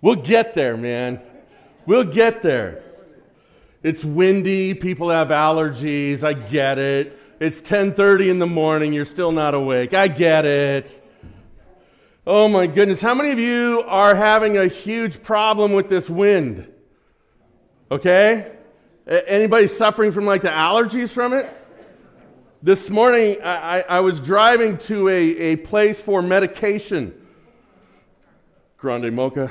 We'll get there, man. We'll get there. It's windy, people have allergies, I get it. It's 10:30 in the morning, you're still not awake. I get it. Oh my goodness, how many of you are having a huge problem with this wind? Okay? Anybody suffering from like the allergies from it? This morning, I, I was driving to a, a place for medication. Grande Mocha.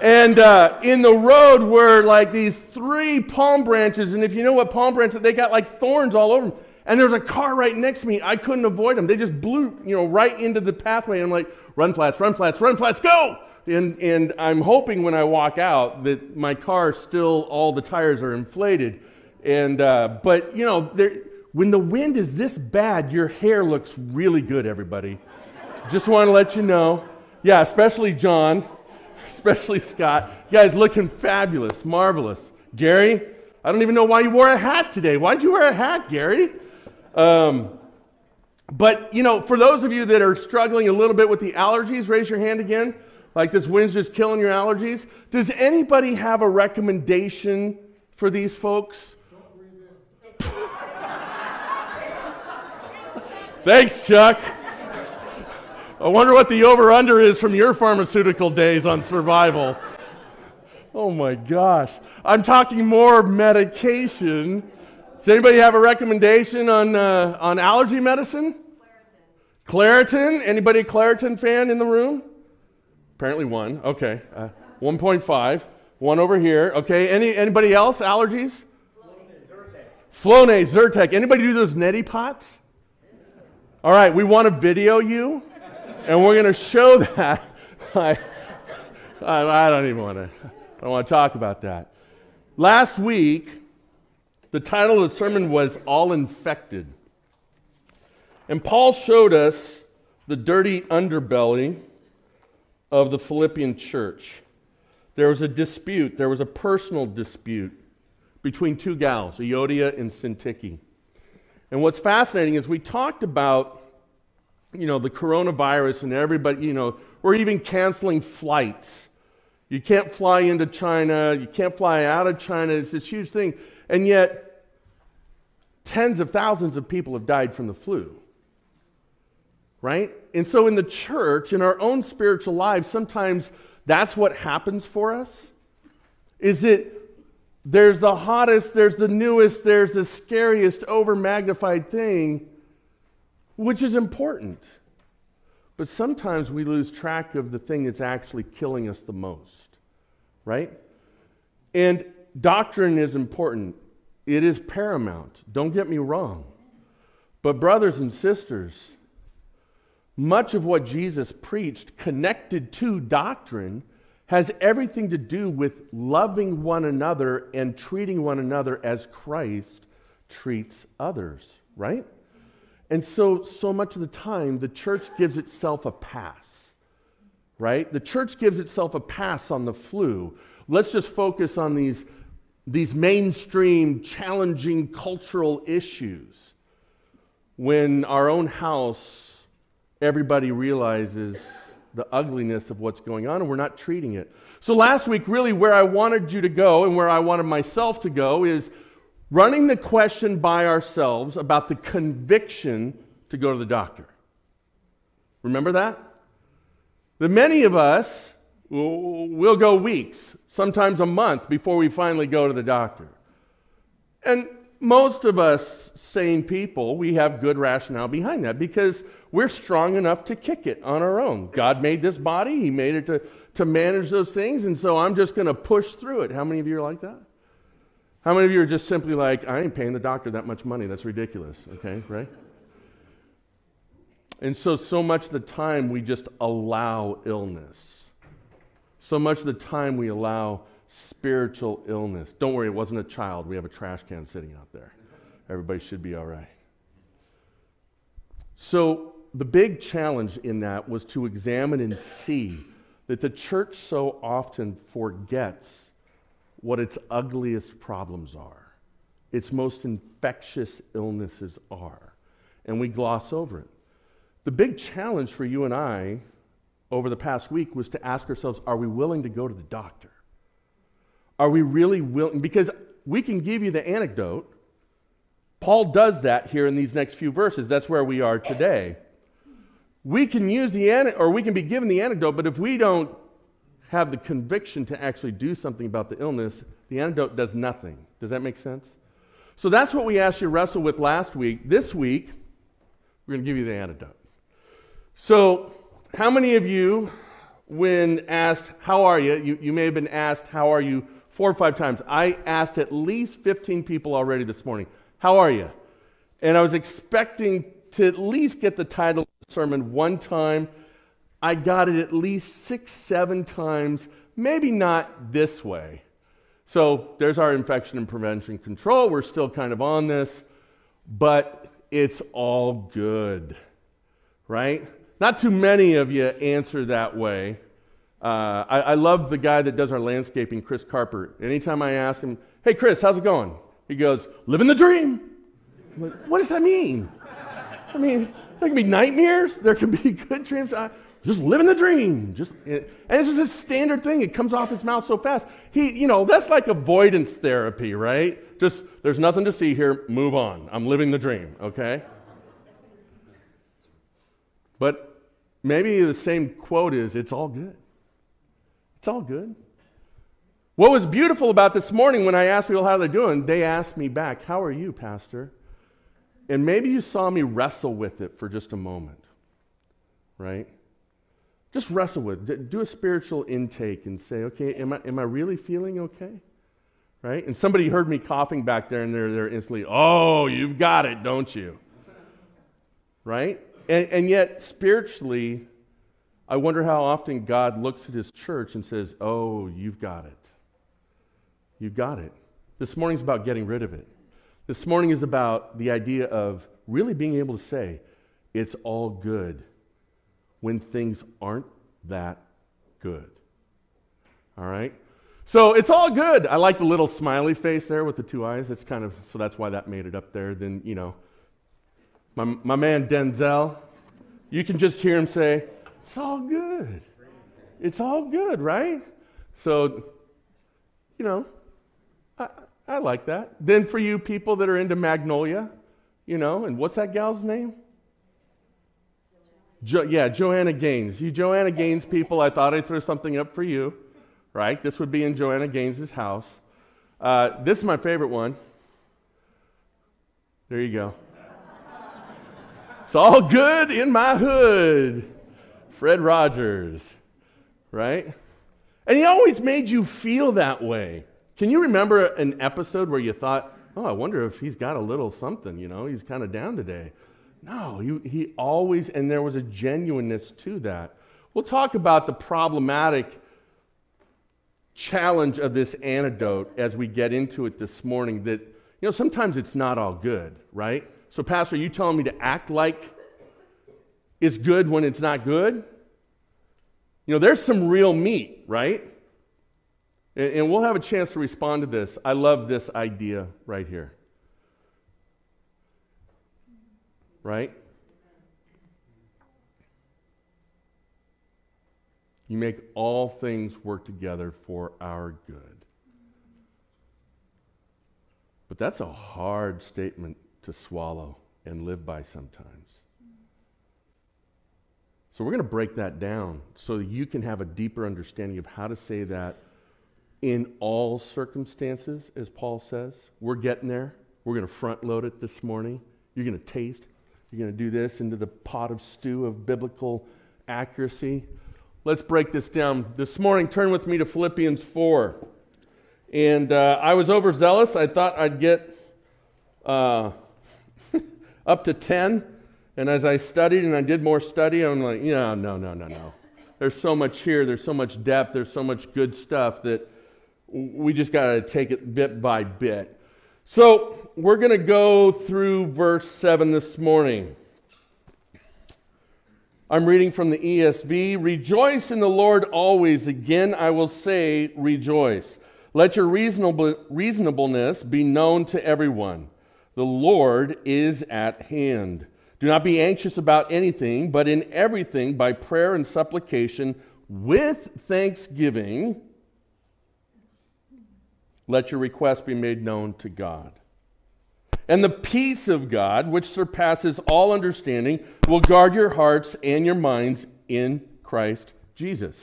And uh, in the road were like these three palm branches. And if you know what palm branches, they got like thorns all over them. And there's a car right next to me. I couldn't avoid them. They just blew, you know, right into the pathway. I'm like, run flats, run flats, run flats, go! And, and I'm hoping when I walk out that my car still, all the tires are inflated. And, uh, but, you know, there, when the wind is this bad, your hair looks really good, everybody. just want to let you know. Yeah, especially John especially Scott. You guys looking fabulous, marvelous. Gary, I don't even know why you wore a hat today. Why'd you wear a hat, Gary? Um, but, you know, for those of you that are struggling a little bit with the allergies, raise your hand again. Like this wind's just killing your allergies. Does anybody have a recommendation for these folks? Thanks, Chuck. I wonder what the over under is from your pharmaceutical days on survival. Oh my gosh. I'm talking more medication. Does anybody have a recommendation on, uh, on allergy medicine? Claritin. Claritin? Anybody Claritin fan in the room? Apparently one. Okay. Uh, 1.5. One over here. Okay. Any, anybody else? Allergies? Flonase, Zyrtec. Anybody do those neti pots? All right. We want to video you and we're going to show that. I, I don't even want to. I don't want to talk about that. Last week, the title of the sermon was All Infected. And Paul showed us the dirty underbelly of the Philippian church. There was a dispute, there was a personal dispute between two gals, Euodia and Syntyche. And what's fascinating is we talked about you know, the coronavirus and everybody, you know, we're even canceling flights. You can't fly into China, you can't fly out of China. It's this huge thing. And yet, tens of thousands of people have died from the flu. Right? And so, in the church, in our own spiritual lives, sometimes that's what happens for us. Is it there's the hottest, there's the newest, there's the scariest, over magnified thing which is important. But sometimes we lose track of the thing that's actually killing us the most, right? And doctrine is important, it is paramount. Don't get me wrong. But, brothers and sisters, much of what Jesus preached connected to doctrine has everything to do with loving one another and treating one another as Christ treats others, right? And so, so much of the time, the church gives itself a pass, right? The church gives itself a pass on the flu. Let's just focus on these, these mainstream, challenging cultural issues. When our own house, everybody realizes the ugliness of what's going on and we're not treating it. So, last week, really, where I wanted you to go and where I wanted myself to go is running the question by ourselves about the conviction to go to the doctor. Remember that? That many of us will go weeks, sometimes a month, before we finally go to the doctor. And most of us sane people, we have good rationale behind that because we're strong enough to kick it on our own. God made this body, He made it to, to manage those things, and so I'm just going to push through it. How many of you are like that? How many of you are just simply like, I ain't paying the doctor that much money? That's ridiculous. Okay, right? And so, so much of the time we just allow illness. So much of the time we allow spiritual illness. Don't worry, it wasn't a child. We have a trash can sitting out there. Everybody should be all right. So, the big challenge in that was to examine and see that the church so often forgets what its ugliest problems are, its most infectious illnesses are, and we gloss over it. The big challenge for you and I over the past week was to ask ourselves are we willing to go to the doctor? Are we really willing? Because we can give you the anecdote. Paul does that here in these next few verses. That's where we are today. We can use the anecdote, or we can be given the anecdote, but if we don't have the conviction to actually do something about the illness, the antidote does nothing. Does that make sense? So that's what we asked you to wrestle with last week. This week, we're going to give you the antidote. So, how many of you, when asked, How are you? you? You may have been asked, How are you? four or five times. I asked at least 15 people already this morning, How are you? And I was expecting to at least get the title of the sermon one time. I got it at least six, seven times, maybe not this way. So there's our infection and prevention control. We're still kind of on this, but it's all good, right? Not too many of you answer that way. Uh, I, I, love the guy that does our landscaping, Chris Carper. Anytime I ask him, hey, Chris, how's it going? He goes, living the dream. I'm like, what does that mean? I mean, there can be nightmares, there can be good dreams. I, just living the dream. Just, and it's just a standard thing. It comes off his mouth so fast. He, you know, that's like avoidance therapy, right? Just, there's nothing to see here, move on. I'm living the dream, okay? But maybe the same quote is, it's all good. It's all good. What was beautiful about this morning when I asked people how they're doing, they asked me back, How are you, Pastor? And maybe you saw me wrestle with it for just a moment, right? Just wrestle with it. Do a spiritual intake and say, Okay, am I, am I really feeling okay? Right? And somebody heard me coughing back there and they're, they're instantly, Oh, you've got it, don't you? Right? And, and yet, spiritually, I wonder how often God looks at his church and says, Oh, you've got it. You've got it. This morning's about getting rid of it. This morning is about the idea of really being able to say, It's all good when things aren't that good. All right? So it's all good. I like the little smiley face there with the two eyes. It's kind of, so that's why that made it up there. Then, you know, my, my man Denzel, you can just hear him say, it's all good. It's all good, right? So, you know, I, I like that. Then for you people that are into Magnolia, you know, and what's that gal's name? Jo- yeah, Joanna Gaines. You Joanna Gaines people, I thought I'd throw something up for you, right? This would be in Joanna Gaines's house. Uh, this is my favorite one. There you go. it's all good in my hood. Fred Rogers, right? And he always made you feel that way. Can you remember an episode where you thought, oh, I wonder if he's got a little something, you know, he's kind of down today? No, he, he always, and there was a genuineness to that. We'll talk about the problematic challenge of this antidote as we get into it this morning that, you know, sometimes it's not all good, right? So, Pastor, you telling me to act like it's good when it's not good? You know, there's some real meat, right? And, and we'll have a chance to respond to this. I love this idea right here. Right? You make all things work together for our good. But that's a hard statement to swallow and live by sometimes. So we're going to break that down so you can have a deeper understanding of how to say that in all circumstances, as Paul says. We're getting there. We're going to front load it this morning. You're going to taste. You're going to do this into the pot of stew of biblical accuracy. Let's break this down. This morning, turn with me to Philippians 4. And uh, I was overzealous. I thought I'd get uh, up to 10. And as I studied and I did more study, I'm like, no, no, no, no, no. There's so much here, there's so much depth, there's so much good stuff that we just got to take it bit by bit. So we're going to go through verse 7 this morning. I'm reading from the ESV. Rejoice in the Lord always. Again, I will say, rejoice. Let your reasonable, reasonableness be known to everyone. The Lord is at hand. Do not be anxious about anything, but in everything, by prayer and supplication, with thanksgiving, let your requests be made known to God. And the peace of God, which surpasses all understanding, will guard your hearts and your minds in Christ Jesus.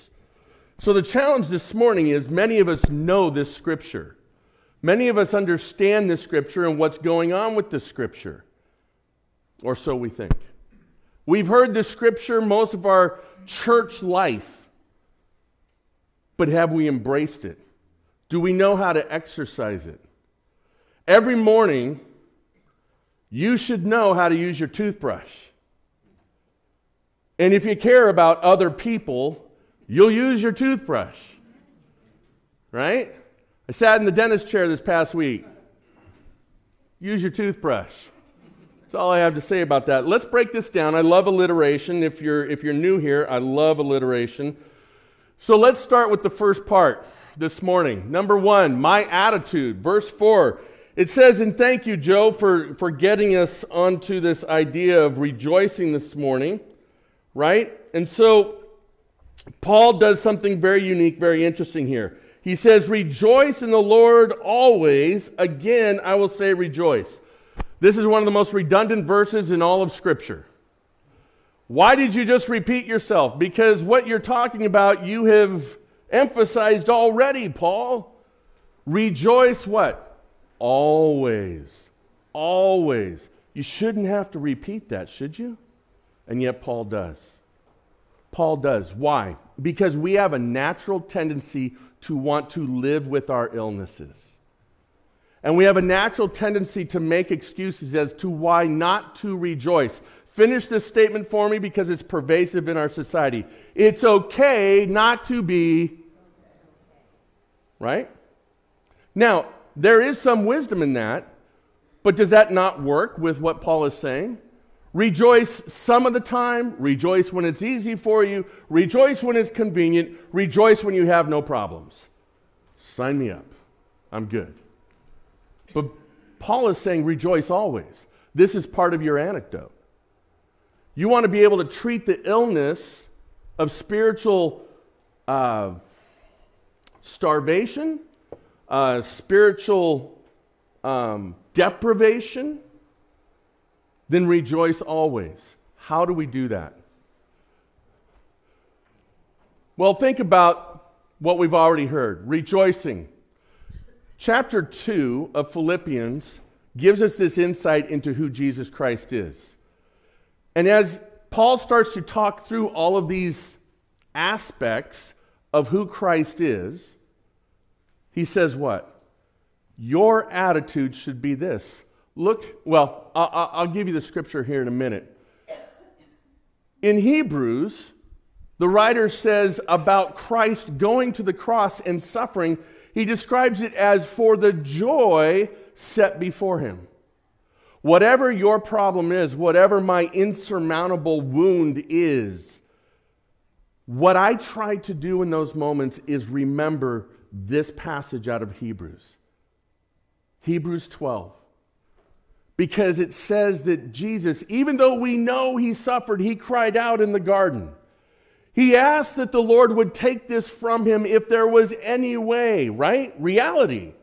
So, the challenge this morning is many of us know this scripture. Many of us understand this scripture and what's going on with this scripture. Or so we think. We've heard the scripture most of our church life. But have we embraced it? Do we know how to exercise it? Every morning, you should know how to use your toothbrush. And if you care about other people, you'll use your toothbrush. Right? I sat in the dentist chair this past week. Use your toothbrush. That's all I have to say about that. Let's break this down. I love alliteration. If you're, if you're new here, I love alliteration. So let's start with the first part this morning. Number one, my attitude. Verse 4. It says, and thank you, Joe, for, for getting us onto this idea of rejoicing this morning, right? And so Paul does something very unique, very interesting here. He says, Rejoice in the Lord always. Again, I will say rejoice. This is one of the most redundant verses in all of Scripture. Why did you just repeat yourself? Because what you're talking about, you have emphasized already, Paul. Rejoice what? Always. Always. You shouldn't have to repeat that, should you? And yet, Paul does. Paul does. Why? Because we have a natural tendency to want to live with our illnesses. And we have a natural tendency to make excuses as to why not to rejoice. Finish this statement for me because it's pervasive in our society. It's okay not to be, right? Now, there is some wisdom in that, but does that not work with what Paul is saying? Rejoice some of the time, rejoice when it's easy for you, rejoice when it's convenient, rejoice when you have no problems. Sign me up. I'm good. But Paul is saying rejoice always. This is part of your anecdote. You want to be able to treat the illness of spiritual uh, starvation uh, spiritual um, deprivation, then rejoice always. How do we do that? Well, think about what we've already heard rejoicing. Chapter 2 of Philippians gives us this insight into who Jesus Christ is. And as Paul starts to talk through all of these aspects of who Christ is, he says what? Your attitude should be this. Look, well, I'll, give you the scripture here in a minute. In Hebrews, the writer says about Christ going to the cross and suffering, he describes it as for the joy set before him. Whatever your problem is, whatever my insurmountable wound is, what I try to do in those moments is remember this passage out of Hebrews. Hebrews 12. Because it says that Jesus, even though we know he suffered, he cried out in the garden. He asked that the Lord would take this from him if there was any way, right? Reality.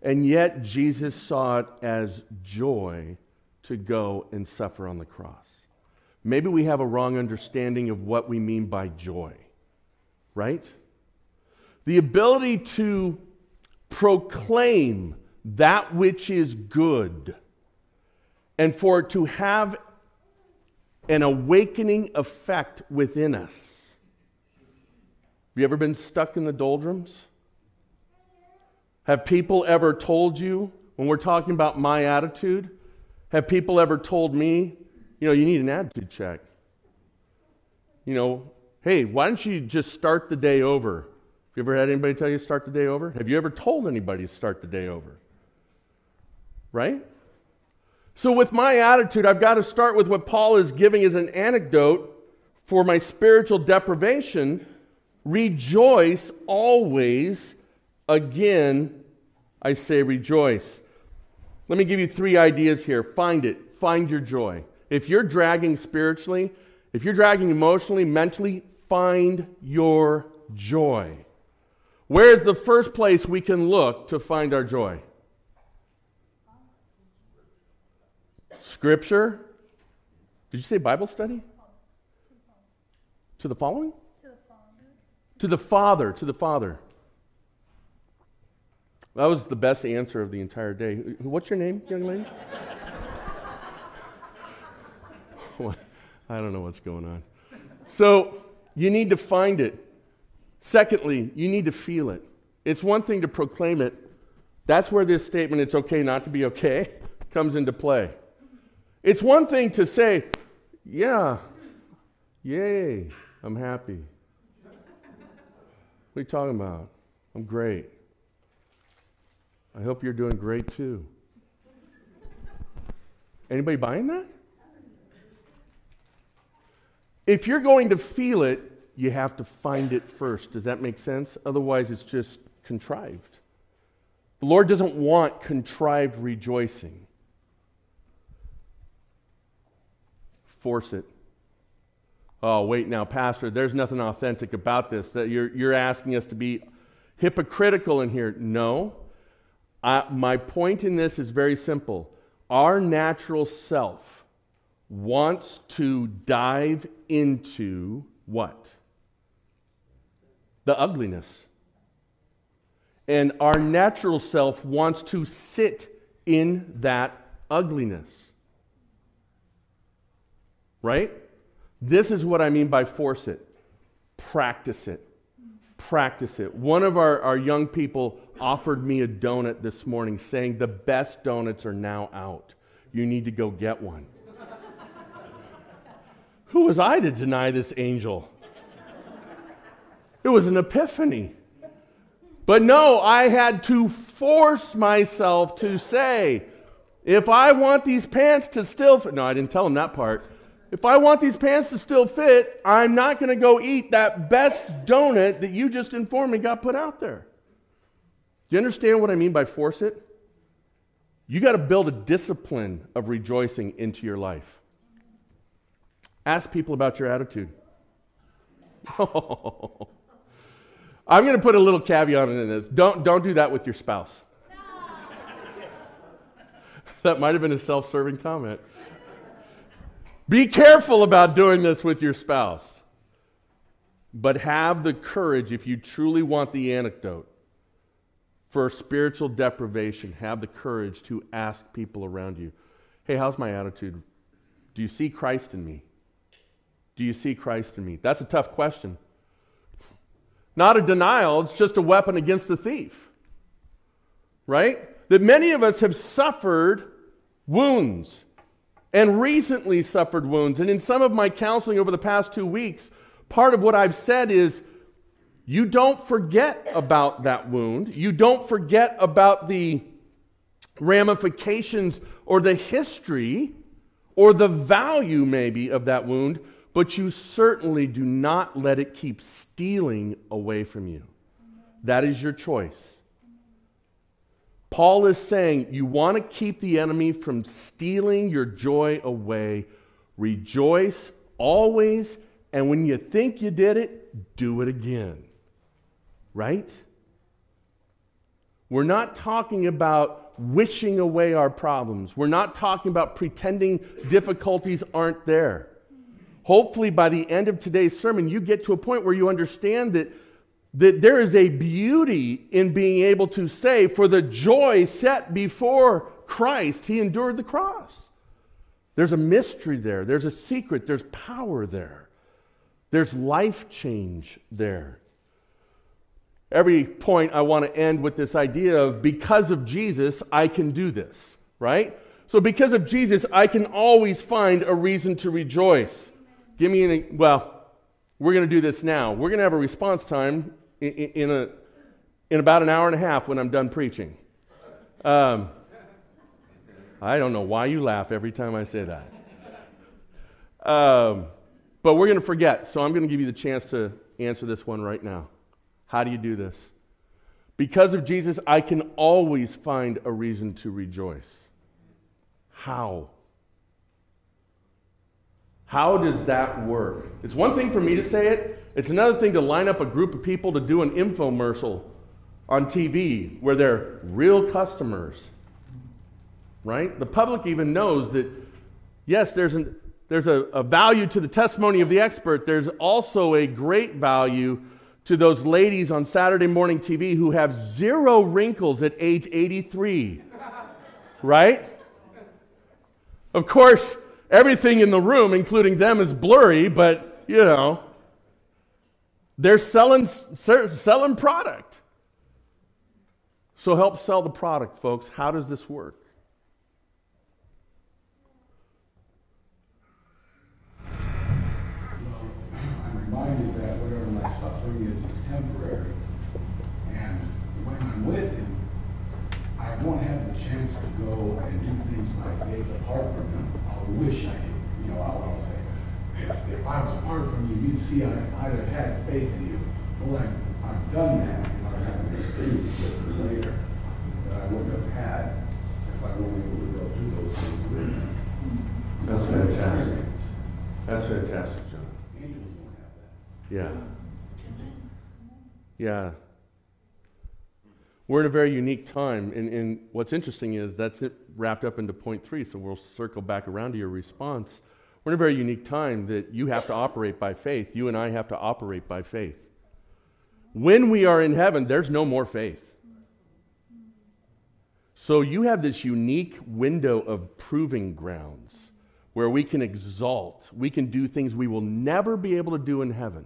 And yet Jesus saw it as joy to go and suffer on the cross. Maybe we have a wrong understanding of what we mean by joy, right? The ability to proclaim that which is good and for it to have an awakening effect within us. Have you ever been stuck in the doldrums? Have people ever told you, when we're talking about my attitude, have people ever told me, you know, you need an attitude check? You know, hey, why don't you just start the day over? You ever had anybody tell you to start the day over? Have you ever told anybody to start the day over? Right? So, with my attitude, I've got to start with what Paul is giving as an anecdote for my spiritual deprivation. Rejoice always. Again, I say rejoice. Let me give you three ideas here. Find it. Find your joy. If you're dragging spiritually, if you're dragging emotionally, mentally, find your joy. Where is the first place we can look to find our joy? Scripture. Did you say Bible study? To the following? To the Father. To the Father. That was the best answer of the entire day. What's your name, young lady? I don't know what's going on. So, you need to find it. Secondly, you need to feel it. It's one thing to proclaim it. That's where this statement, it's okay not to be okay, comes into play. It's one thing to say, yeah, yay, I'm happy. What are you talking about? I'm great. I hope you're doing great too. Anybody buying that? If you're going to feel it, you have to find it first. Does that make sense? Otherwise, it's just contrived. The Lord doesn't want contrived rejoicing. Force it. Oh, wait now, Pastor, there's nothing authentic about this. That you're, you're asking us to be hypocritical in here. No. I, my point in this is very simple. Our natural self wants to dive into what? The ugliness. And our natural self wants to sit in that ugliness. Right? This is what I mean by force it. Practice it. Practice it. One of our, our young people offered me a donut this morning saying the best donuts are now out. You need to go get one. Who was I to deny this angel? It was an epiphany. But no, I had to force myself to say, if I want these pants to still fit, no, I didn't tell him that part. If I want these pants to still fit, I'm not going to go eat that best donut that you just informed me got put out there. Do you understand what I mean by force it? You got to build a discipline of rejoicing into your life. Ask people about your attitude. I'm going to put a little caveat in this. Don't, don't do that with your spouse. that might have been a self serving comment. Be careful about doing this with your spouse. But have the courage, if you truly want the anecdote for spiritual deprivation, have the courage to ask people around you, hey, how's my attitude? Do you see Christ in me? Do you see Christ in me? That's a tough question. Not a denial, it's just a weapon against the thief. Right? That many of us have suffered wounds and recently suffered wounds. And in some of my counseling over the past two weeks, part of what I've said is you don't forget about that wound. You don't forget about the ramifications or the history or the value, maybe, of that wound, but you certainly do not let it keep stealing away from you. That is your choice. Paul is saying you want to keep the enemy from stealing your joy away. Rejoice always, and when you think you did it, do it again. Right? We're not talking about wishing away our problems. We're not talking about pretending difficulties aren't there. Hopefully, by the end of today's sermon, you get to a point where you understand that that there is a beauty in being able to say, for the joy set before Christ, he endured the cross. There's a mystery there, there's a secret, there's power there, there's life change there. Every point I want to end with this idea of because of Jesus, I can do this, right? So, because of Jesus, I can always find a reason to rejoice. Give me an, well, we're going to do this now. We're going to have a response time in, in, a, in about an hour and a half when I'm done preaching. Um, I don't know why you laugh every time I say that. Um, but we're going to forget, so I'm going to give you the chance to answer this one right now. How do you do this? Because of Jesus, I can always find a reason to rejoice. How? How does that work? It's one thing for me to say it, it's another thing to line up a group of people to do an infomercial on TV where they're real customers. Right? The public even knows that, yes, there's, an, there's a, a value to the testimony of the expert. There's also a great value to those ladies on Saturday morning TV who have zero wrinkles at age 83. right? Of course, everything in the room, including them, is blurry, but you know, they're selling, selling product. So help sell the product, folks. How does this work? I'm reminded that whatever my suffering is is temporary. And when I'm with him, I won't have the chance to go and do things by faith apart from him. I'll wish I could, you know, I'll, I'll say, if, if I was apart from you, you'd see I, I'd have had faith in you. Well, I've, I've done that, and I have an experience with it later that I wouldn't have had if I weren't able to go through those things with. That's fantastic. That's fantastic, John. Angels won't have that. Yeah. Yeah. We're in a very unique time. And, and what's interesting is that's it wrapped up into point three. So we'll circle back around to your response. We're in a very unique time that you have to operate by faith. You and I have to operate by faith. When we are in heaven, there's no more faith. So you have this unique window of proving grounds where we can exalt, we can do things we will never be able to do in heaven.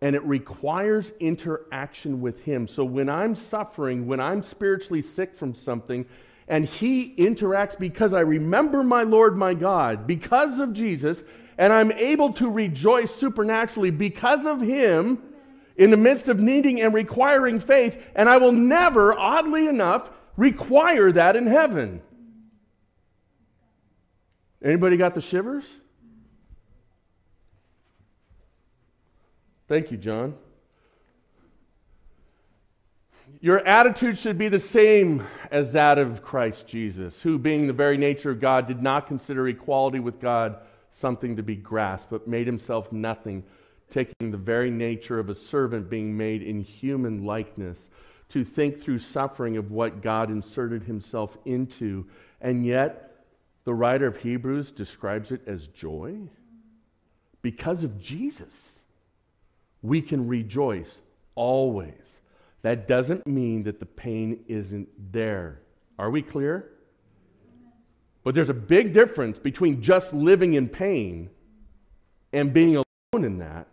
And it requires interaction with Him. So when I'm suffering, when I'm spiritually sick from something, and He interacts because I remember my Lord my God, because of Jesus, and I'm able to rejoice supernaturally because of Him in the midst of needing and requiring faith, and I will never, oddly enough, require that in heaven. Anybody got the shivers? Thank you, John. Your attitude should be the same as that of Christ Jesus, who, being the very nature of God, did not consider equality with God something to be grasped, but made himself nothing, taking the very nature of a servant, being made in human likeness, to think through suffering of what God inserted himself into. And yet, the writer of Hebrews describes it as joy. Because of Jesus, we can rejoice always. That doesn't mean that the pain isn't there. Are we clear? But there's a big difference between just living in pain and being alone in that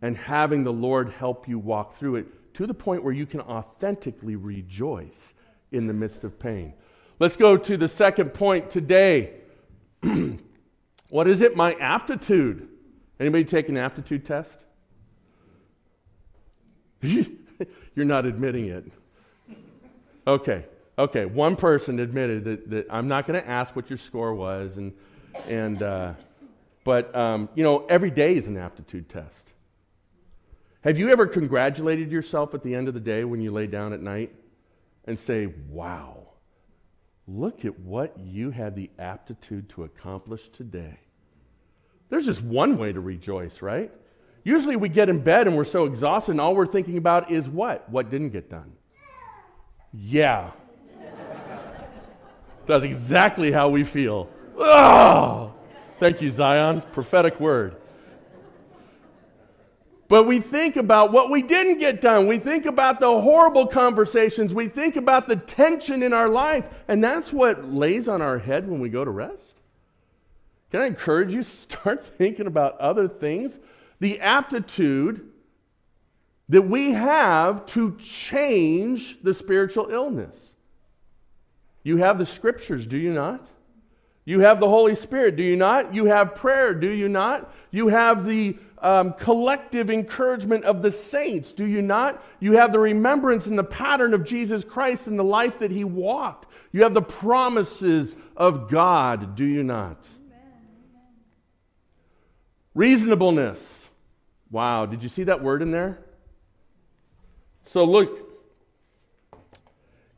and having the Lord help you walk through it to the point where you can authentically rejoice in the midst of pain. Let's go to the second point today. what is it? My aptitude. Anybody take an aptitude test? You're not admitting it. Okay, okay. One person admitted that, that I'm not going to ask what your score was, and, and uh, but um, you know, every day is an aptitude test. Have you ever congratulated yourself at the end of the day when you lay down at night and say, "Wow, look at what you had the aptitude to accomplish today"? There's just one way to rejoice, right? Usually we get in bed and we're so exhausted, and all we're thinking about is what? What didn't get done? Yeah. That's exactly how we feel. Oh! Thank you, Zion. Prophetic word. But we think about what we didn't get done. We think about the horrible conversations. We think about the tension in our life. And that's what lays on our head when we go to rest. Can I encourage you? To start thinking about other things the aptitude that we have to change the spiritual illness. You have the scriptures, do you not? You have the Holy Spirit, do you not? You have prayer, do you not? You have the um, collective encouragement of the saints, do you not? You have the remembrance and the pattern of Jesus Christ and the life that he walked. You have the promises of God, do you not? Reasonableness. Wow, did you see that word in there? So look,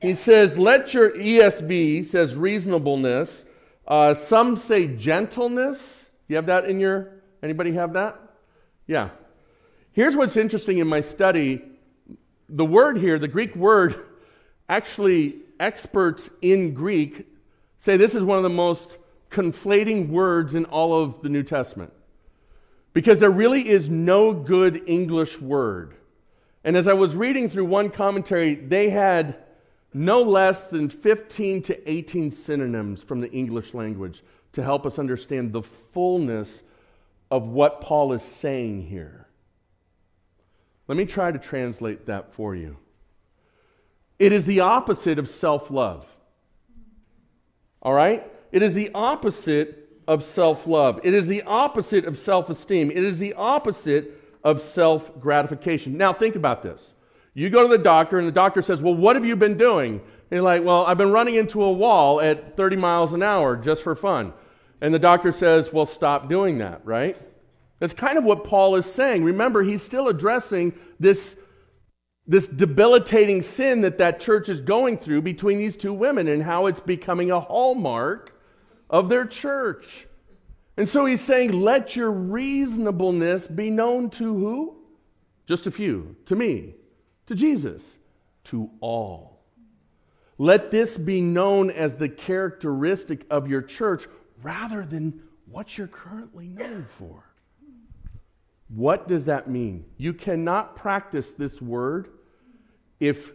he says, let your ESV says reasonableness. Uh, some say gentleness. You have that in your, anybody have that? Yeah. Here's what's interesting in my study the word here, the Greek word, actually, experts in Greek say this is one of the most conflating words in all of the New Testament. Because there really is no good English word. And as I was reading through one commentary, they had no less than 15 to 18 synonyms from the English language to help us understand the fullness of what Paul is saying here. Let me try to translate that for you. It is the opposite of self love. All right? It is the opposite of self love. It is the opposite of self esteem. It is the opposite of self gratification. Now, think about this. You go to the doctor, and the doctor says, Well, what have you been doing? And you're like, Well, I've been running into a wall at 30 miles an hour just for fun. And the doctor says, Well, stop doing that, right? That's kind of what Paul is saying. Remember, he's still addressing this, this debilitating sin that that church is going through between these two women and how it's becoming a hallmark of their church. And so he's saying, let your reasonableness be known to who? Just a few. To me. To Jesus. To all. Let this be known as the characteristic of your church rather than what you're currently known for. What does that mean? You cannot practice this word if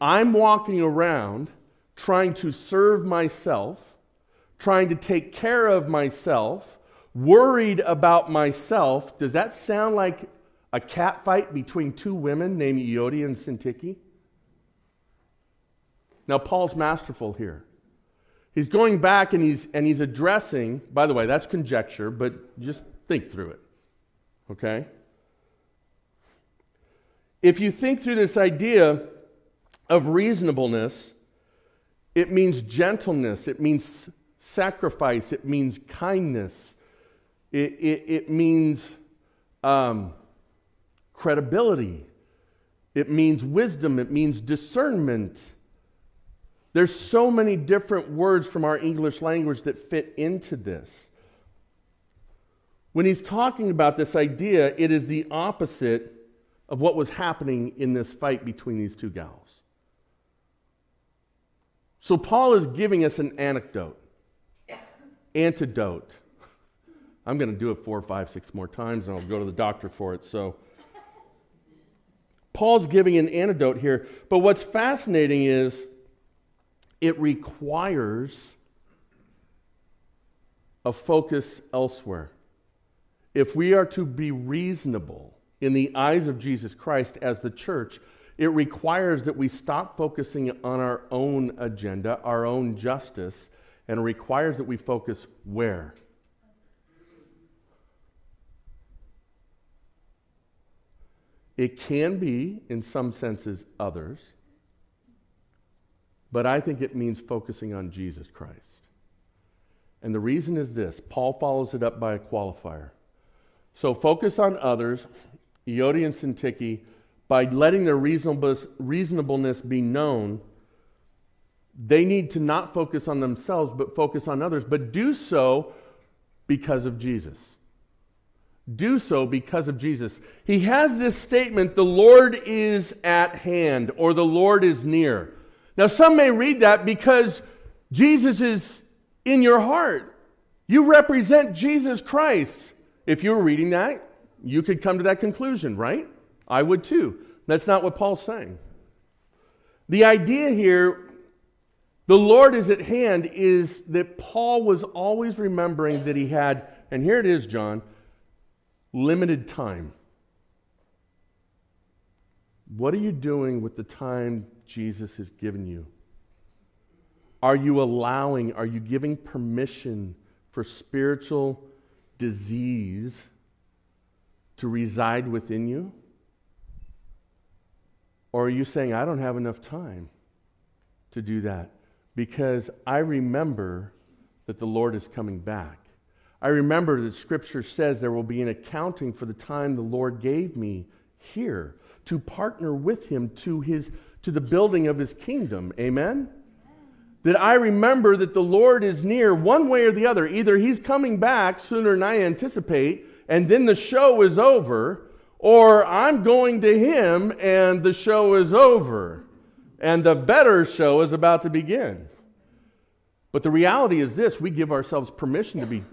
I'm walking around trying to serve myself trying to take care of myself, worried about myself. Does that sound like a cat fight between two women named Euodia and Syntyche? Now, Paul's masterful here. He's going back and he's, and he's addressing, by the way, that's conjecture, but just think through it. Okay? If you think through this idea of reasonableness, it means gentleness, it means sacrifice, it means kindness, it, it, it means um, credibility, it means wisdom, it means discernment. There's so many different words from our English language that fit into this. When he's talking about this idea, it is the opposite of what was happening in this fight between these two gals. So, Paul is giving us an anecdote antidote. I'm going to do it four, five, six more times, and I'll go to the doctor for it. So, Paul's giving an antidote here. But what's fascinating is it requires a focus elsewhere. If we are to be reasonable in the eyes of Jesus Christ as the church, it requires that we stop focusing on our own agenda, our own justice, and requires that we focus where? It can be, in some senses, others, but I think it means focusing on Jesus Christ. And the reason is this Paul follows it up by a qualifier. So focus on others, Euodia and Syntyche, by letting their reasonableness be known they need to not focus on themselves, but focus on others, but do so because of Jesus. Do so because of Jesus. He has this statement the Lord is at hand, or the Lord is near. Now, some may read that because Jesus is in your heart. You represent Jesus Christ. If you were reading that, you could come to that conclusion, right? I would too. That's not what Paul's saying. The idea here the Lord is at hand is that Paul was always remembering that he had, and here it is, John, limited time. What are you doing with the time Jesus has given you? Are you allowing, are you giving permission for spiritual disease to reside within you? Or are you saying, I don't have enough time to do that? Because I remember that the Lord is coming back. I remember that Scripture says there will be an accounting for the time the Lord gave me here to partner with Him to, his, to the building of His kingdom. Amen? that I remember that the Lord is near one way or the other. Either He's coming back sooner than I anticipate, and then the show is over, or I'm going to Him and the show is over, and the better show is about to begin. But the reality is this we give ourselves permission to be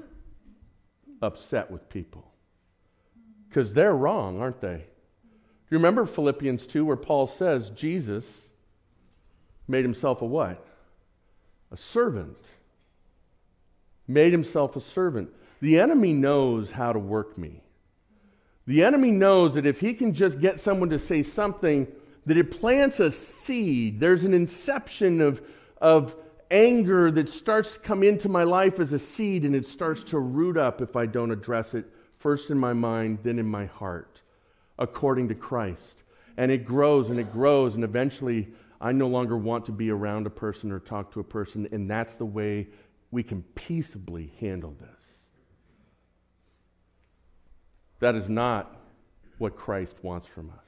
upset with people because they're wrong, aren't they? Do you remember Philippians 2 where Paul says Jesus made himself a what? A servant. Made himself a servant. The enemy knows how to work me. The enemy knows that if he can just get someone to say something, that it plants a seed. There's an inception of, of anger that starts to come into my life as a seed and it starts to root up if I don't address it, first in my mind, then in my heart, according to Christ. And it grows and it grows, and eventually I no longer want to be around a person or talk to a person, and that's the way we can peaceably handle this. That is not what Christ wants from us.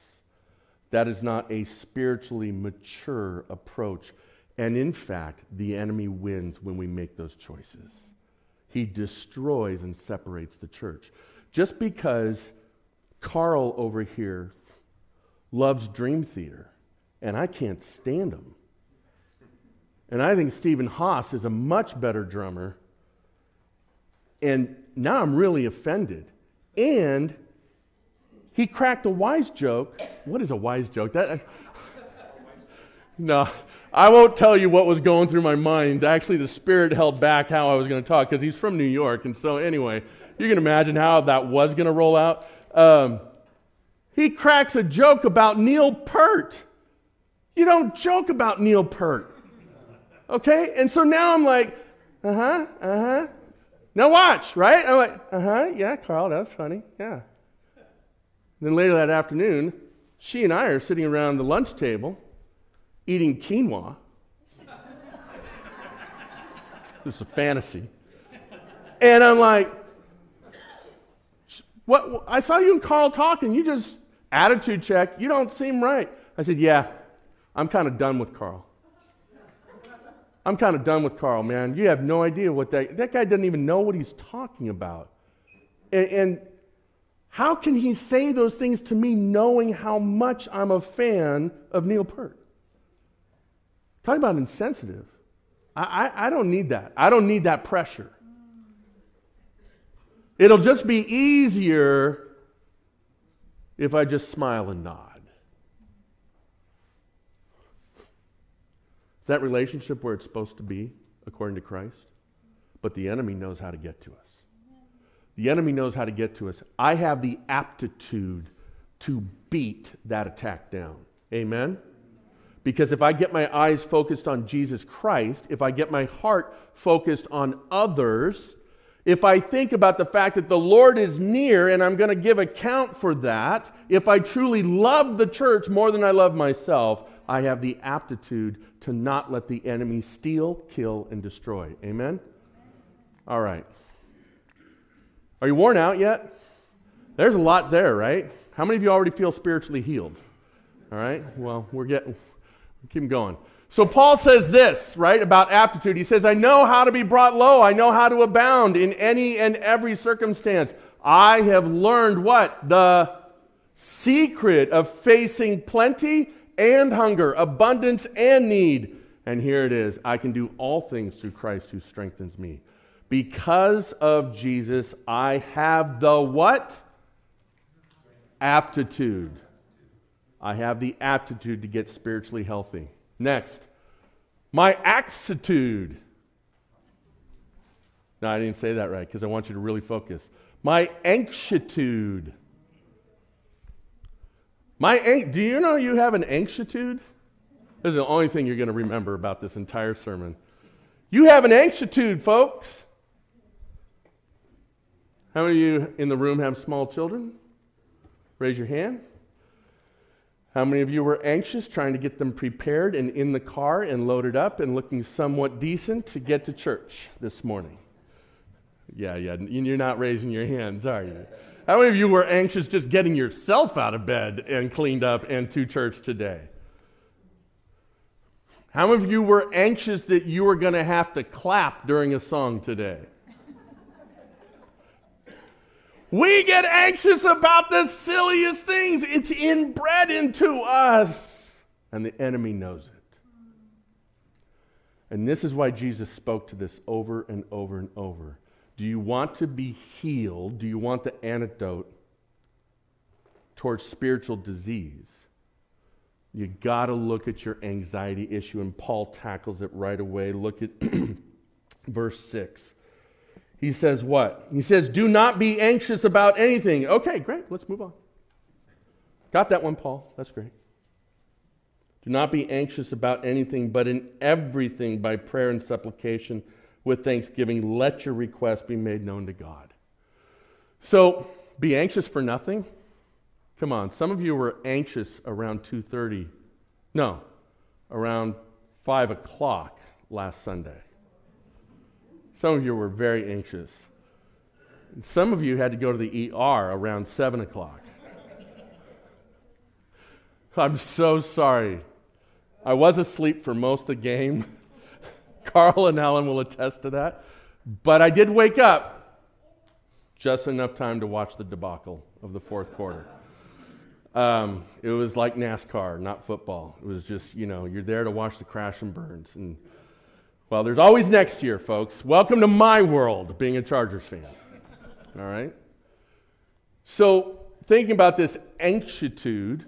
That is not a spiritually mature approach. And in fact, the enemy wins when we make those choices. He destroys and separates the church. Just because Carl over here loves Dream Theater, and I can't stand him. And I think Stephen Haas is a much better drummer. And now I'm really offended. And he cracked a wise joke. What is a wise joke? That no, I won't tell you what was going through my mind. Actually, the Spirit held back how I was going to talk because he's from New York. And so, anyway, you can imagine how that was going to roll out. Um, he cracks a joke about Neil Peart. You don't joke about Neil Peart. Okay? And so now I'm like, uh huh, uh huh. Now watch, right? I'm like, uh huh, yeah, Carl, that's funny. Yeah. And then later that afternoon, she and I are sitting around the lunch table eating quinoa. this is a fantasy. And I'm like, what? I saw you and Carl talking. You just attitude check. You don't seem right. I said, yeah, I'm kind of done with Carl. I'm kind of done with Carl, man. You have no idea what that that guy doesn't even know what he's talking about. And, and how can he say those things to me knowing how much I'm a fan of Neil Peart? Talk about insensitive. I, I, I don't need that. I don't need that pressure. It'll just be easier if I just smile and nod. Is that relationship where it's supposed to be according to Christ? But the enemy knows how to get to us. The enemy knows how to get to us. I have the aptitude to beat that attack down. Amen? Because if I get my eyes focused on Jesus Christ, if I get my heart focused on others, if I think about the fact that the Lord is near and I'm going to give account for that, if I truly love the church more than I love myself, I have the aptitude to not let the enemy steal, kill, and destroy. Amen? All right. Are you worn out yet? There's a lot there, right? How many of you already feel spiritually healed? All right. Well, we're getting Keep going. So Paul says this, right, about aptitude. He says, I know how to be brought low. I know how to abound in any and every circumstance. I have learned what? The secret of facing plenty and hunger, abundance and need. And here it is I can do all things through Christ who strengthens me. Because of Jesus, I have the what? Aptitude. I have the aptitude to get spiritually healthy. Next, my axitude. No, I didn't say that right because I want you to really focus. My anxitude. My an- do you know you have an anxitude? This is the only thing you're going to remember about this entire sermon. You have an anxitude, folks. How many of you in the room have small children? Raise your hand. How many of you were anxious trying to get them prepared and in the car and loaded up and looking somewhat decent to get to church this morning? Yeah, yeah, you're not raising your hands, are you? How many of you were anxious just getting yourself out of bed and cleaned up and to church today? How many of you were anxious that you were going to have to clap during a song today? We get anxious about the silliest things. It's inbred into us, and the enemy knows it. And this is why Jesus spoke to this over and over and over. Do you want to be healed? Do you want the antidote towards spiritual disease? You got to look at your anxiety issue, and Paul tackles it right away. Look at verse 6. He says, What? He says, Do not be anxious about anything. Okay, great. Let's move on. Got that one, Paul. That's great. Do not be anxious about anything, but in everything by prayer and supplication with thanksgiving, let your requests be made known to God. So, be anxious for nothing. Come on, some of you were anxious around 2:30. No, around 5 o'clock last Sunday. Some of you were very anxious. Some of you had to go to the ER around 7 o'clock. I'm so sorry. I was asleep for most of the game. Carl and Ellen will attest to that. But I did wake up just enough time to watch the debacle of the fourth quarter. Um, it was like NASCAR, not football. It was just, you know, you're there to watch the crash and burns. And well, there's always next year, folks. Welcome to my world, being a Chargers fan. All right? So, thinking about this anxitude,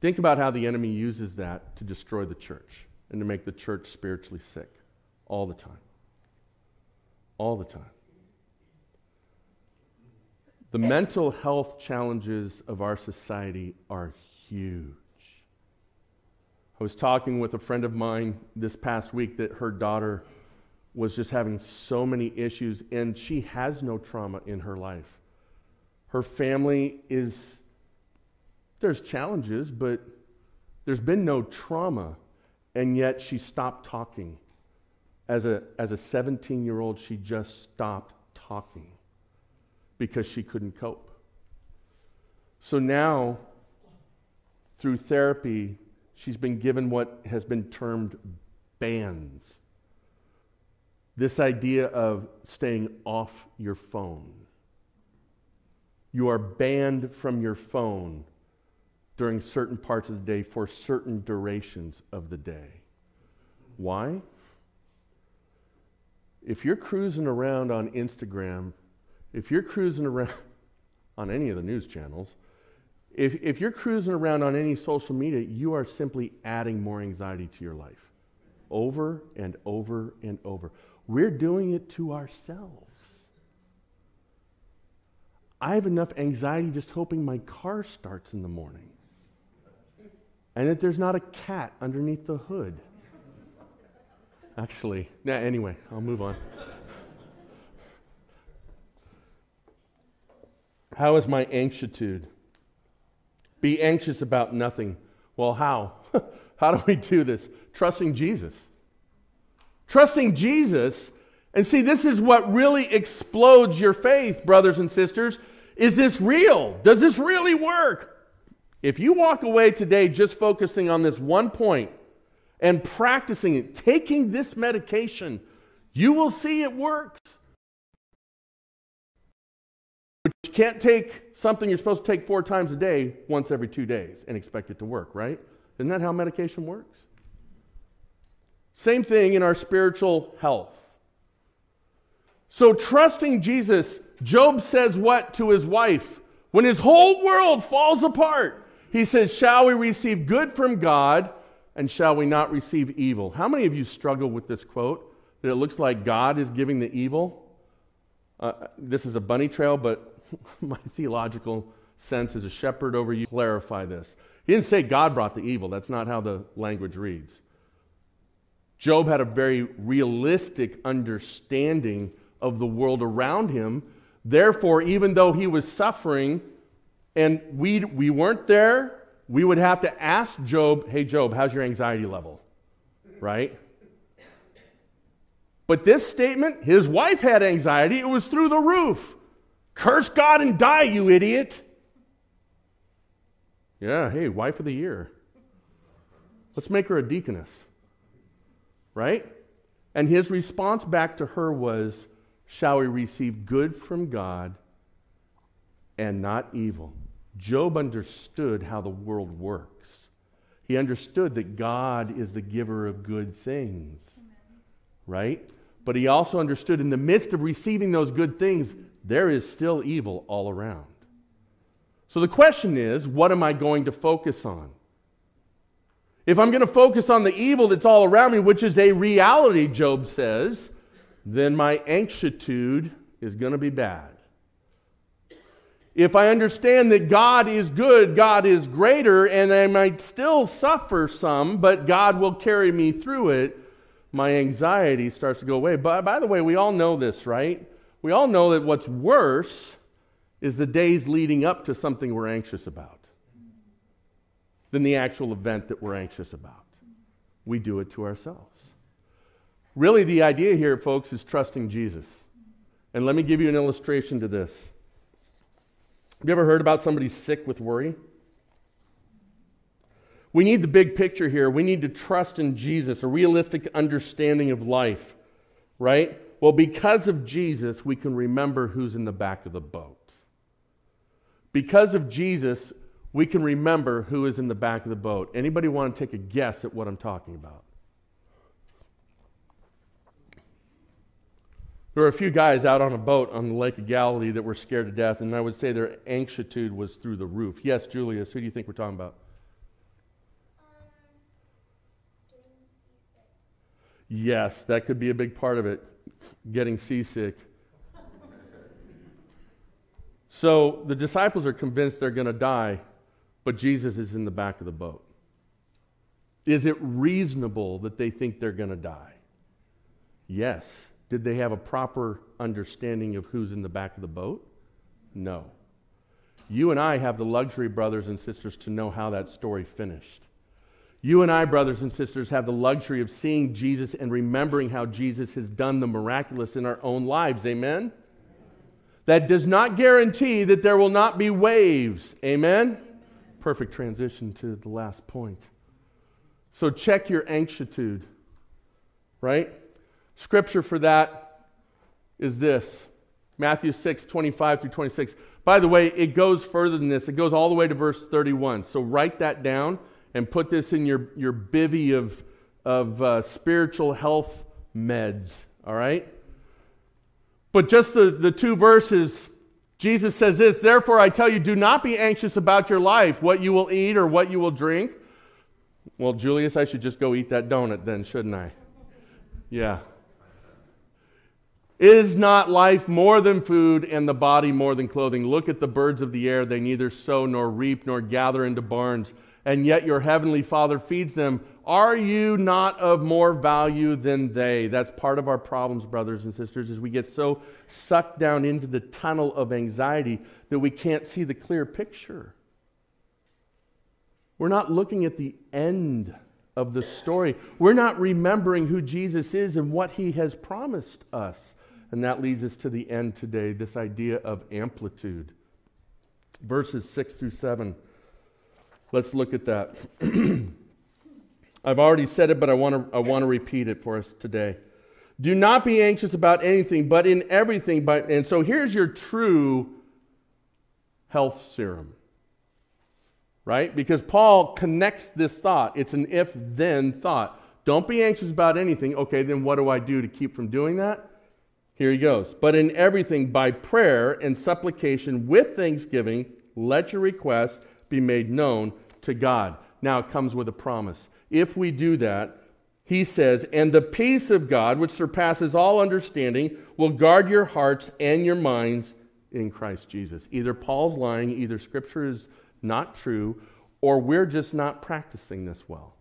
think about how the enemy uses that to destroy the church and to make the church spiritually sick all the time. All the time. The mental health challenges of our society are huge. I was talking with a friend of mine this past week that her daughter was just having so many issues, and she has no trauma in her life. Her family is, there's challenges, but there's been no trauma, and yet she stopped talking. As a, as a 17 year old, she just stopped talking because she couldn't cope. So now, through therapy, she's been given what has been termed bans. This idea of staying off your phone. You are banned from your phone during certain parts of the day for certain durations of the day. Why? If you're cruising around on Instagram, if you're cruising around on any of the news channels, if, if you're cruising around on any social media, you are simply adding more anxiety to your life over and over and over. We're doing it to ourselves. I have enough anxiety just hoping my car starts in the morning and that there's not a cat underneath the hood. Actually, nah, anyway, I'll move on. How is my anxitude? Be anxious about nothing. Well, how? how do we do this? Trusting Jesus. Trusting Jesus. And see, this is what really explodes your faith, brothers and sisters. Is this real? Does this really work? If you walk away today just focusing on this one point and practicing it, taking this medication, you will see it works. But you can't take something you're supposed to take four times a day once every two days and expect it to work, right? Isn't that how medication works? Same thing in our spiritual health. So, trusting Jesus, Job says what to his wife? When his whole world falls apart, he says, Shall we receive good from God and shall we not receive evil? How many of you struggle with this quote that it looks like God is giving the evil? Uh, this is a bunny trail, but my theological sense as a shepherd over you clarify this. He didn't say God brought the evil. That's not how the language reads. Job had a very realistic understanding of the world around him. Therefore, even though he was suffering and we, we weren't there, we would have to ask Job, hey, Job, how's your anxiety level? Right? But this statement, his wife had anxiety, it was through the roof. Curse God and die, you idiot. Yeah, hey, wife of the year. Let's make her a deaconess. Right? And his response back to her was, Shall we receive good from God and not evil? Job understood how the world works. He understood that God is the giver of good things. Right? But he also understood in the midst of receiving those good things, there is still evil all around. So the question is, what am I going to focus on? If I'm going to focus on the evil that's all around me, which is a reality, Job says, then my anxitude is going to be bad. If I understand that God is good, God is greater, and I might still suffer some, but God will carry me through it, my anxiety starts to go away. But by the way, we all know this, right? We all know that what's worse is the days leading up to something we're anxious about than the actual event that we're anxious about. We do it to ourselves. Really, the idea here, folks, is trusting Jesus. And let me give you an illustration to this. Have you ever heard about somebody sick with worry? We need the big picture here. We need to trust in Jesus, a realistic understanding of life, right? Well, because of Jesus, we can remember who's in the back of the boat. Because of Jesus, we can remember who is in the back of the boat. Anybody want to take a guess at what I'm talking about? There were a few guys out on a boat on the Lake of Galilee that were scared to death, and I would say their anxitude was through the roof. Yes, Julius, who do you think we're talking about? Yes, that could be a big part of it, getting seasick. so the disciples are convinced they're going to die, but Jesus is in the back of the boat. Is it reasonable that they think they're going to die? Yes. Did they have a proper understanding of who's in the back of the boat? No. You and I have the luxury, brothers and sisters, to know how that story finished. You and I, brothers and sisters, have the luxury of seeing Jesus and remembering how Jesus has done the miraculous in our own lives. Amen? That does not guarantee that there will not be waves. Amen? Perfect transition to the last point. So check your anxitude, right? Scripture for that is this Matthew 6, 25 through 26. By the way, it goes further than this, it goes all the way to verse 31. So write that down and put this in your, your bivy of, of uh, spiritual health meds, all right? But just the, the two verses, Jesus says this Therefore, I tell you, do not be anxious about your life, what you will eat or what you will drink. Well, Julius, I should just go eat that donut then, shouldn't I? Yeah. Is not life more than food and the body more than clothing? Look at the birds of the air. They neither sow nor reap nor gather into barns and yet your heavenly Father feeds them. Are you not of more value than they? That's part of our problems, brothers and sisters, is we get so sucked down into the tunnel of anxiety that we can't see the clear picture. We're not looking at the end of the story. We're not remembering who Jesus is and what he has promised us. And that leads us to the end today this idea of amplitude. Verses 6 through 7. Let's look at that. I've already said it, but I want to I want to repeat it for us today. Do not be anxious about anything, but in everything. But and so here's your true health serum. Right? Because Paul connects this thought. It's an if then thought. Don't be anxious about anything. Okay, then what do I do to keep from doing that? Here he goes. But in everything, by prayer and supplication with thanksgiving, let your requests be made known to God. Now it comes with a promise. If we do that, he says, and the peace of God, which surpasses all understanding, will guard your hearts and your minds in Christ Jesus. Either Paul's lying, either scripture is not true, or we're just not practicing this well.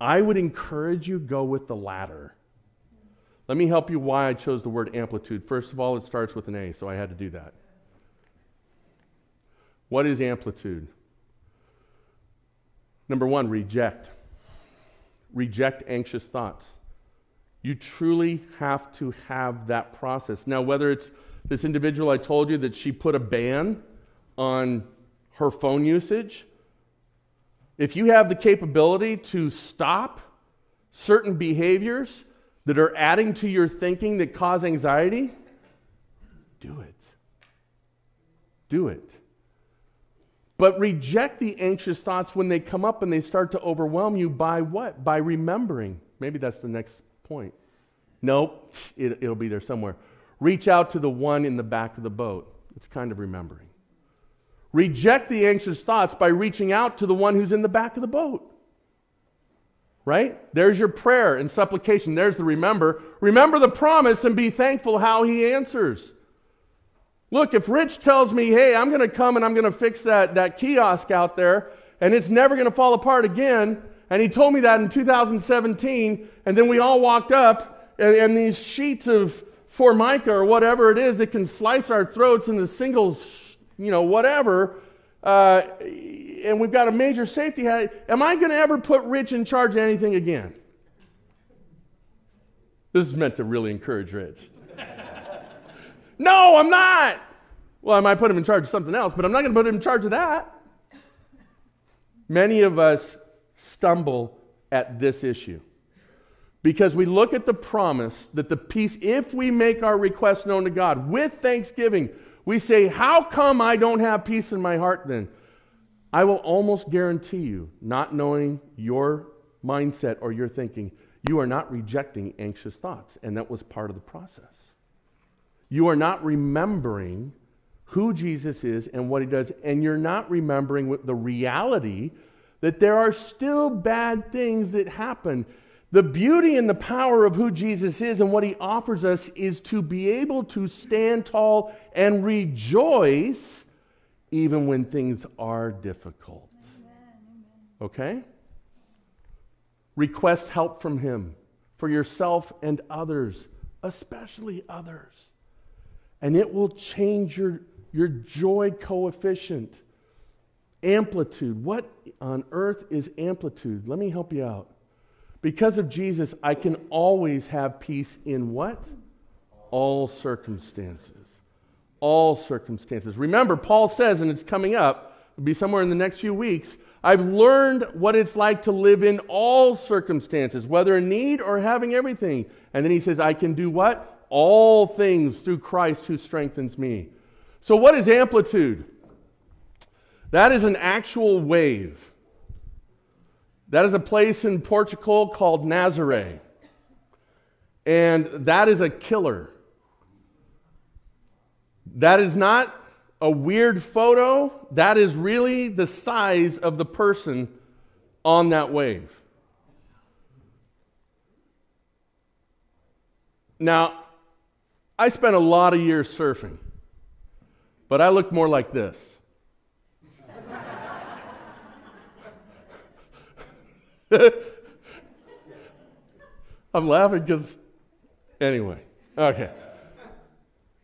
I would encourage you go with the latter. Let me help you why I chose the word amplitude. First of all, it starts with an A, so I had to do that. What is amplitude? Number one, reject. Reject anxious thoughts. You truly have to have that process. Now, whether it's this individual I told you that she put a ban on her phone usage, if you have the capability to stop certain behaviors that are adding to your thinking that cause anxiety, do it. Do it. But reject the anxious thoughts when they come up and they start to overwhelm you by what? By remembering. Maybe that's the next point. Nope, it, it'll be there somewhere. Reach out to the one in the back of the boat. It's kind of remembering. Reject the anxious thoughts by reaching out to the one who's in the back of the boat. Right? There's your prayer and supplication. There's the remember. Remember the promise and be thankful how he answers. Look, if Rich tells me, hey, I'm going to come and I'm going to fix that, that kiosk out there and it's never going to fall apart again, and he told me that in 2017, and then we all walked up and, and these sheets of formica or whatever it is that can slice our throats into single you know, whatever, uh, and we've got a major safety am I going to ever put Rich in charge of anything again? This is meant to really encourage Rich. No, I'm not. Well, I might put him in charge of something else, but I'm not going to put him in charge of that. Many of us stumble at this issue because we look at the promise that the peace, if we make our request known to God with thanksgiving, we say, How come I don't have peace in my heart then? I will almost guarantee you, not knowing your mindset or your thinking, you are not rejecting anxious thoughts. And that was part of the process. You are not remembering who Jesus is and what he does, and you're not remembering the reality that there are still bad things that happen. The beauty and the power of who Jesus is and what he offers us is to be able to stand tall and rejoice even when things are difficult. Okay? Request help from him for yourself and others, especially others. And it will change your, your joy coefficient. Amplitude. What on earth is amplitude? Let me help you out. Because of Jesus, I can always have peace in what? All circumstances. All circumstances. Remember, Paul says, and it's coming up, it'll be somewhere in the next few weeks. I've learned what it's like to live in all circumstances, whether in need or having everything. And then he says, I can do what? All things through Christ who strengthens me. So, what is amplitude? That is an actual wave. That is a place in Portugal called Nazaré. And that is a killer. That is not a weird photo. That is really the size of the person on that wave. Now, I spent a lot of years surfing, but I look more like this. I'm laughing because, anyway, okay.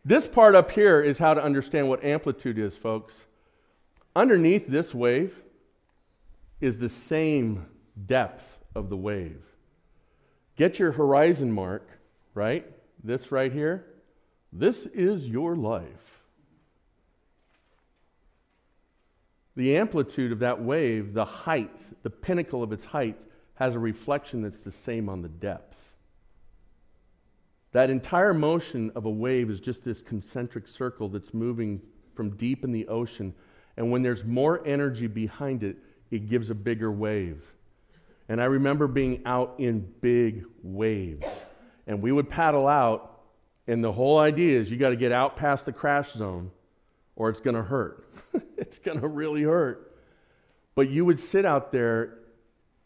This part up here is how to understand what amplitude is, folks. Underneath this wave is the same depth of the wave. Get your horizon mark, right? This right here. This is your life. The amplitude of that wave, the height, the pinnacle of its height, has a reflection that's the same on the depth. That entire motion of a wave is just this concentric circle that's moving from deep in the ocean. And when there's more energy behind it, it gives a bigger wave. And I remember being out in big waves. And we would paddle out, and the whole idea is you got to get out past the crash zone or it's going to hurt. it's going to really hurt. But you would sit out there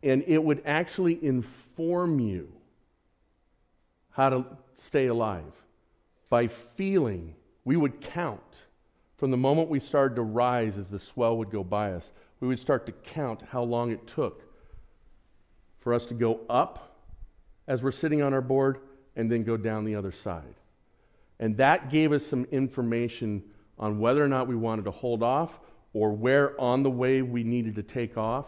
and it would actually inform you how to stay alive by feeling. We would count from the moment we started to rise as the swell would go by us. We would start to count how long it took for us to go up as we're sitting on our board and then go down the other side. And that gave us some information on whether or not we wanted to hold off or where on the way we needed to take off.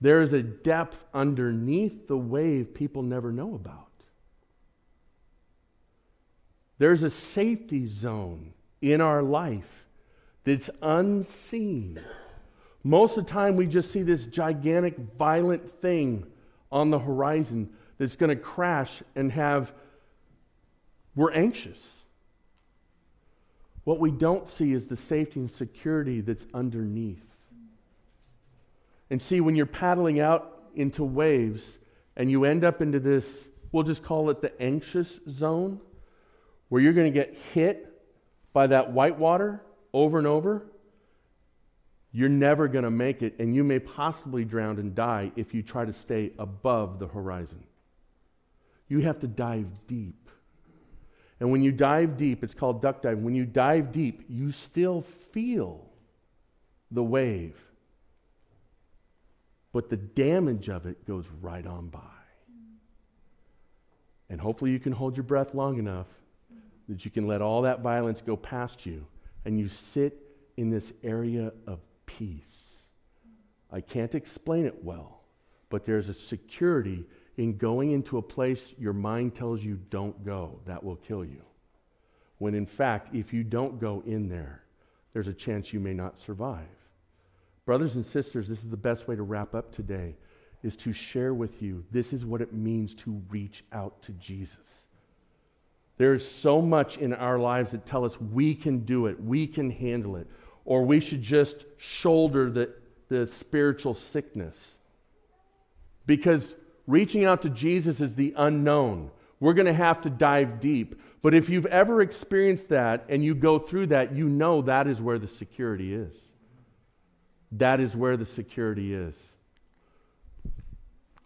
There is a depth underneath the wave people never know about. There's a safety zone in our life that's unseen Most of the time, we just see this gigantic, violent thing on the horizon that's going to crash and have, we're anxious. What we don't see is the safety and security that's underneath. And see, when you're paddling out into waves and you end up into this, we'll just call it the anxious zone, where you're going to get hit by that white water over and over, you're never going to make it, and you may possibly drown and die if you try to stay above the horizon. You have to dive deep. And when you dive deep, it's called duck diving. When you dive deep, you still feel the wave, but the damage of it goes right on by. And hopefully, you can hold your breath long enough that you can let all that violence go past you and you sit in this area of peace. I can't explain it well, but there's a security in going into a place your mind tells you don't go, that will kill you. When in fact, if you don't go in there, there's a chance you may not survive. Brothers and sisters, this is the best way to wrap up today is to share with you this is what it means to reach out to Jesus. There's so much in our lives that tell us we can do it, we can handle it, or we should just shoulder the, the spiritual sickness. Because reaching out to Jesus is the unknown. We're going to have to dive deep. But if you've ever experienced that and you go through that, you know that is where the security is. That is where the security is.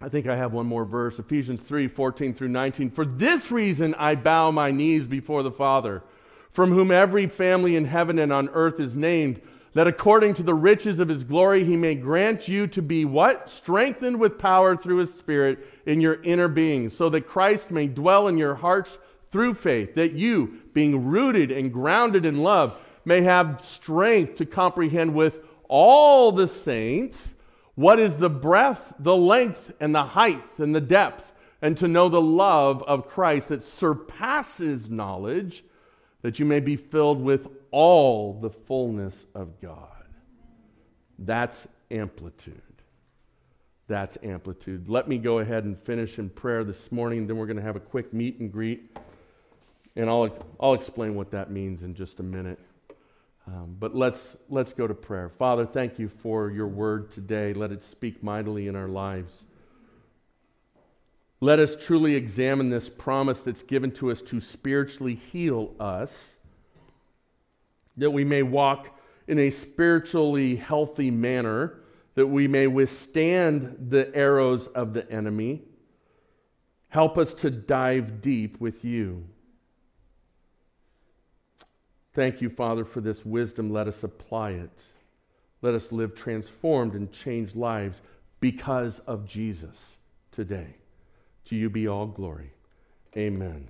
I think I have one more verse Ephesians 3 14 through 19. For this reason I bow my knees before the Father, from whom every family in heaven and on earth is named, that according to the riches of his glory he may grant you to be what? Strengthened with power through his Spirit in your inner being, so that Christ may dwell in your hearts through faith, that you, being rooted and grounded in love, may have strength to comprehend with all the saints what is the breadth, the length, and the height, and the depth, and to know the love of Christ that surpasses knowledge, that you may be filled with all the fullness of God. That's amplitude. That's amplitude. Let me go ahead and finish in prayer this morning, then we're going to have a quick meet and greet. And I'll, I'll explain what that means in just a minute. Um, but let's, let's go to prayer. Father, thank you for your word today. Let it speak mightily in our lives. Let us truly examine this promise that's given to us to spiritually heal us, that we may walk in a spiritually healthy manner, that we may withstand the arrows of the enemy. Help us to dive deep with you. Thank you, Father, for this wisdom. Let us apply it. Let us live transformed and change lives because of Jesus today. To you be all glory. Amen.